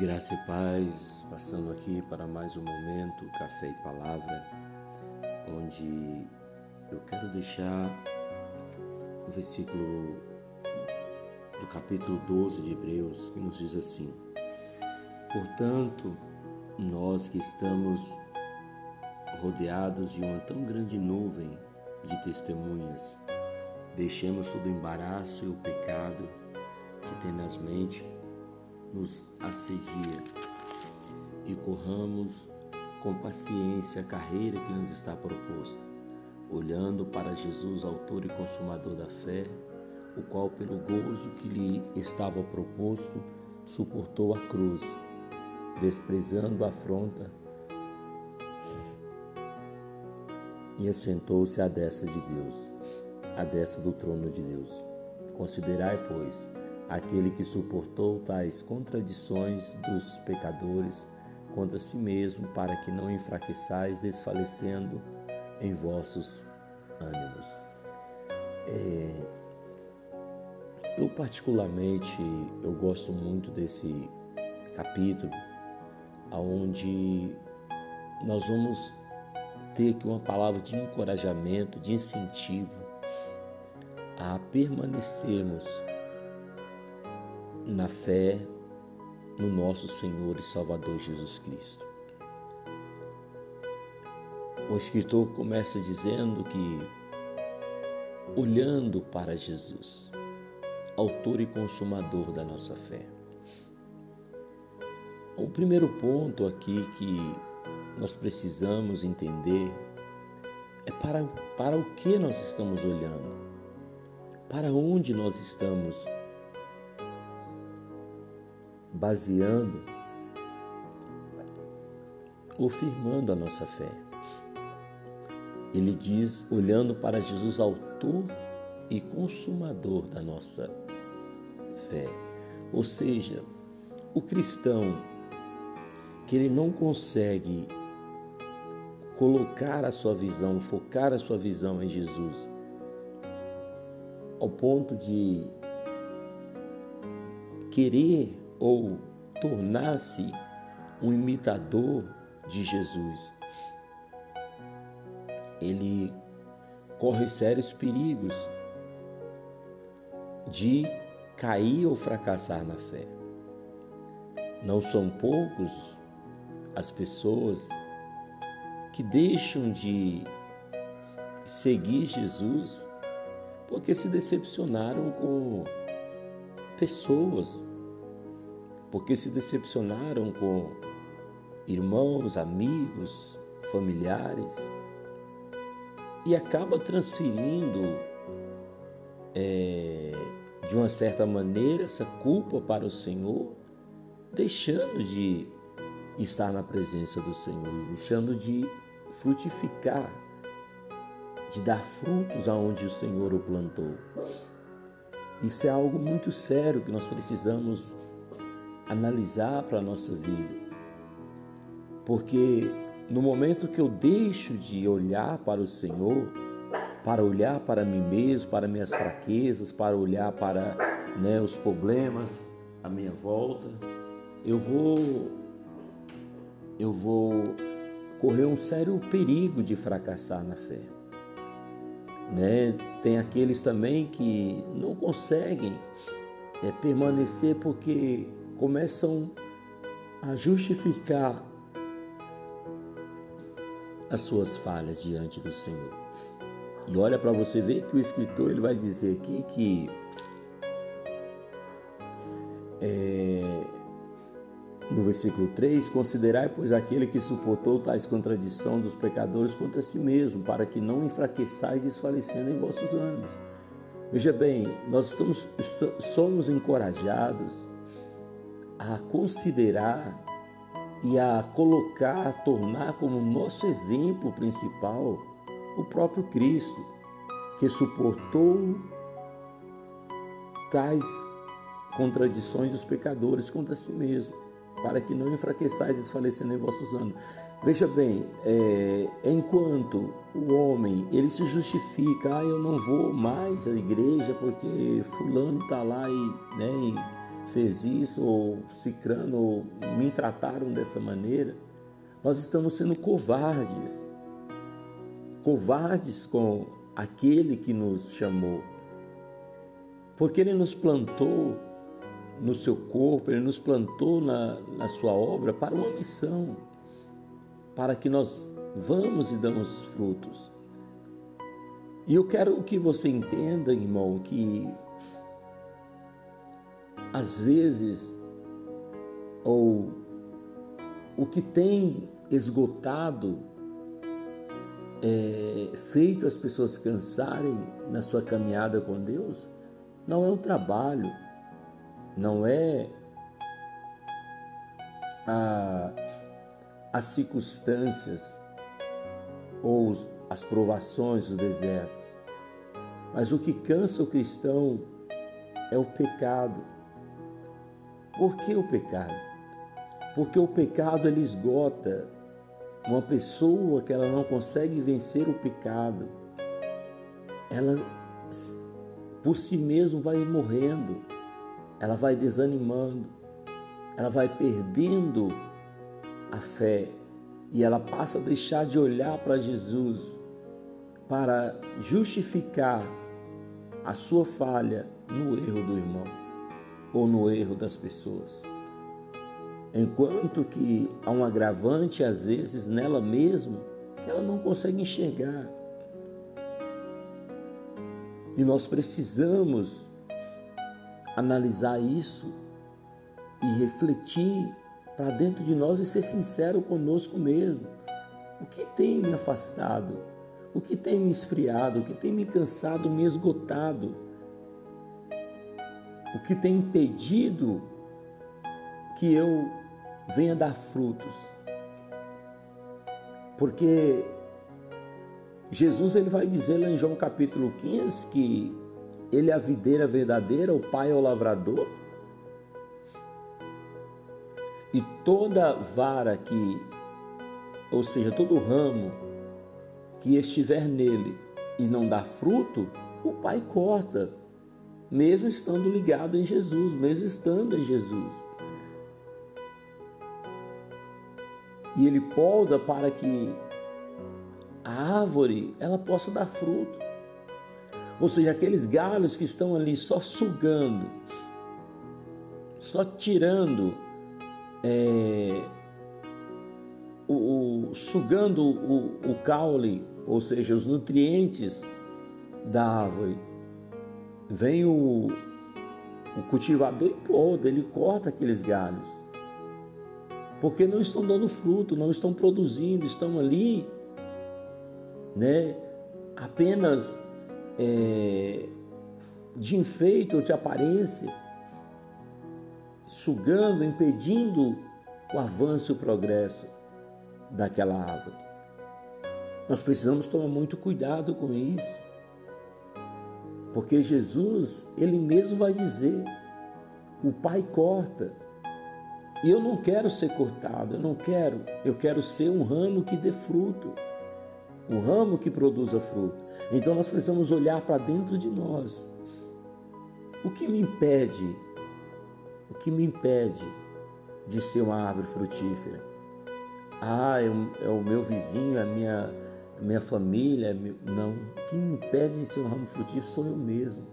Graça e paz, passando aqui para mais um momento, Café e Palavra, onde eu quero deixar o versículo do capítulo 12 de Hebreus, que nos diz assim: Portanto, nós que estamos rodeados de uma tão grande nuvem de testemunhas, deixemos todo o embaraço e o pecado que tenazmente nos assedia e corramos com paciência a carreira que nos está proposta, olhando para Jesus, autor e consumador da fé, o qual, pelo gozo que lhe estava proposto, suportou a cruz, desprezando a afronta e assentou-se à destra de Deus, à destra do trono de Deus. Considerai, pois, aquele que suportou tais contradições dos pecadores contra si mesmo, para que não enfraqueçais, desfalecendo em vossos ânimos. É, eu particularmente eu gosto muito desse capítulo, aonde nós vamos ter aqui uma palavra de encorajamento, de incentivo a permanecermos na fé no nosso Senhor e Salvador Jesus Cristo. O escritor começa dizendo que, olhando para Jesus, autor e consumador da nossa fé. O primeiro ponto aqui que nós precisamos entender é para, para o que nós estamos olhando, para onde nós estamos baseando ou firmando a nossa fé. Ele diz, olhando para Jesus, autor e consumador da nossa fé. Ou seja, o cristão que ele não consegue colocar a sua visão, focar a sua visão em Jesus, ao ponto de querer ou tornar-se um imitador de Jesus, ele corre sérios perigos de cair ou fracassar na fé. Não são poucos as pessoas que deixam de seguir Jesus porque se decepcionaram com pessoas porque se decepcionaram com irmãos, amigos, familiares e acaba transferindo é, de uma certa maneira essa culpa para o Senhor, deixando de estar na presença do Senhor, deixando de frutificar, de dar frutos aonde o Senhor o plantou. Isso é algo muito sério que nós precisamos analisar para a nossa vida. Porque no momento que eu deixo de olhar para o Senhor, para olhar para mim mesmo, para minhas fraquezas, para olhar para né, os problemas à minha volta, eu vou eu vou correr um sério perigo de fracassar na fé. Né? Tem aqueles também que não conseguem é, permanecer porque começam a justificar as suas falhas diante do Senhor. E olha para você ver que o escritor ele vai dizer aqui que é, no versículo 3, considerai, pois, aquele que suportou tais contradição dos pecadores contra si mesmo, para que não enfraqueçais desfalecendo em vossos ânimos. Veja bem, nós estamos, somos encorajados a considerar e a colocar, a tornar como nosso exemplo principal o próprio Cristo, que suportou tais contradições dos pecadores contra si mesmo, para que não enfraqueçais desfalecendo em vossos anos. Veja bem, é, enquanto o homem ele se justifica, ah, eu não vou mais à igreja porque fulano está lá e, né, fez isso, ou cicrano, ou me trataram dessa maneira, nós estamos sendo covardes. Covardes com aquele que nos chamou. Porque ele nos plantou no seu corpo, ele nos plantou na, na sua obra para uma missão, para que nós vamos e damos frutos. E eu quero que você entenda, irmão, que às vezes, ou o que tem esgotado, é, feito as pessoas cansarem na sua caminhada com Deus, não é o trabalho, não é a, as circunstâncias ou as provações, os desertos. Mas o que cansa o cristão é o pecado. Por que o pecado? Porque o pecado ele esgota uma pessoa que ela não consegue vencer o pecado. Ela por si mesma vai morrendo, ela vai desanimando, ela vai perdendo a fé e ela passa a deixar de olhar para Jesus para justificar a sua falha no erro do irmão ou no erro das pessoas. Enquanto que há um agravante, às vezes, nela mesma, que ela não consegue enxergar. E nós precisamos analisar isso e refletir para dentro de nós e ser sincero conosco mesmo. O que tem me afastado? O que tem me esfriado? O que tem me cansado, me esgotado? O que tem impedido que eu venha dar frutos. Porque Jesus ele vai dizer lá em João capítulo 15 que ele é a videira verdadeira, o Pai é o lavrador. E toda vara que, ou seja, todo ramo que estiver nele e não dá fruto, o Pai corta mesmo estando ligado em Jesus, mesmo estando em Jesus. E ele polda para que a árvore ela possa dar fruto. Ou seja, aqueles galhos que estão ali só sugando, só tirando, é, o, o, sugando o, o caule, ou seja, os nutrientes da árvore vem o, o cultivador e poda, ele corta aqueles galhos. Porque não estão dando fruto, não estão produzindo, estão ali, né, apenas é, de enfeite ou de aparência, sugando, impedindo o avanço e o progresso daquela árvore. Nós precisamos tomar muito cuidado com isso. Porque Jesus, ele mesmo vai dizer: o Pai corta. E eu não quero ser cortado, eu não quero, eu quero ser um ramo que dê fruto, um ramo que produza fruto. Então nós precisamos olhar para dentro de nós. O que me impede? O que me impede de ser uma árvore frutífera? Ah, é o, é o meu vizinho, é a minha minha família, não. Quem me impede de ser um ramo frutífero sou eu mesmo.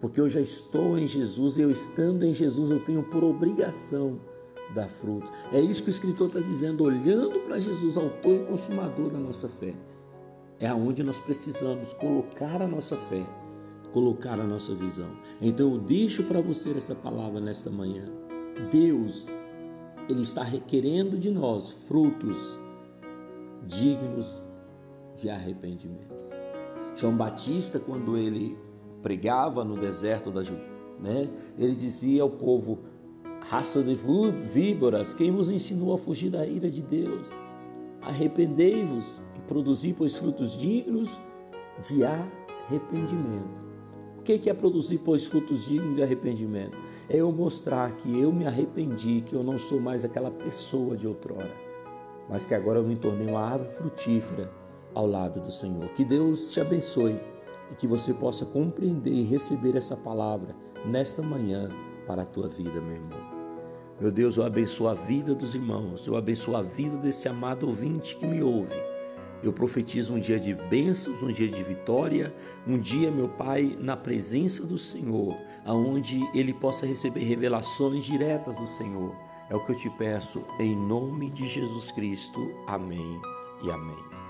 Porque eu já estou em Jesus e eu estando em Jesus eu tenho por obrigação dar fruto. É isso que o escritor está dizendo, olhando para Jesus, autor e consumador da nossa fé. É aonde nós precisamos colocar a nossa fé, colocar a nossa visão. Então eu deixo para você essa palavra nesta manhã. Deus, Ele está requerendo de nós frutos dignos de arrependimento. João Batista, quando ele pregava no deserto da né, ele dizia ao povo: raça de víboras, quem vos ensinou a fugir da ira de Deus? Arrependei-vos e produzi, pois, frutos dignos de arrependimento. O que é produzir, pois, frutos dignos de arrependimento? É eu mostrar que eu me arrependi, que eu não sou mais aquela pessoa de outrora, mas que agora eu me tornei uma árvore frutífera ao lado do Senhor. Que Deus te abençoe e que você possa compreender e receber essa palavra nesta manhã para a tua vida, meu irmão. Meu Deus, eu abençoo a vida dos irmãos, eu abençoo a vida desse amado ouvinte que me ouve. Eu profetizo um dia de bênçãos, um dia de vitória, um dia, meu Pai, na presença do Senhor, aonde ele possa receber revelações diretas do Senhor. É o que eu te peço em nome de Jesus Cristo. Amém e amém.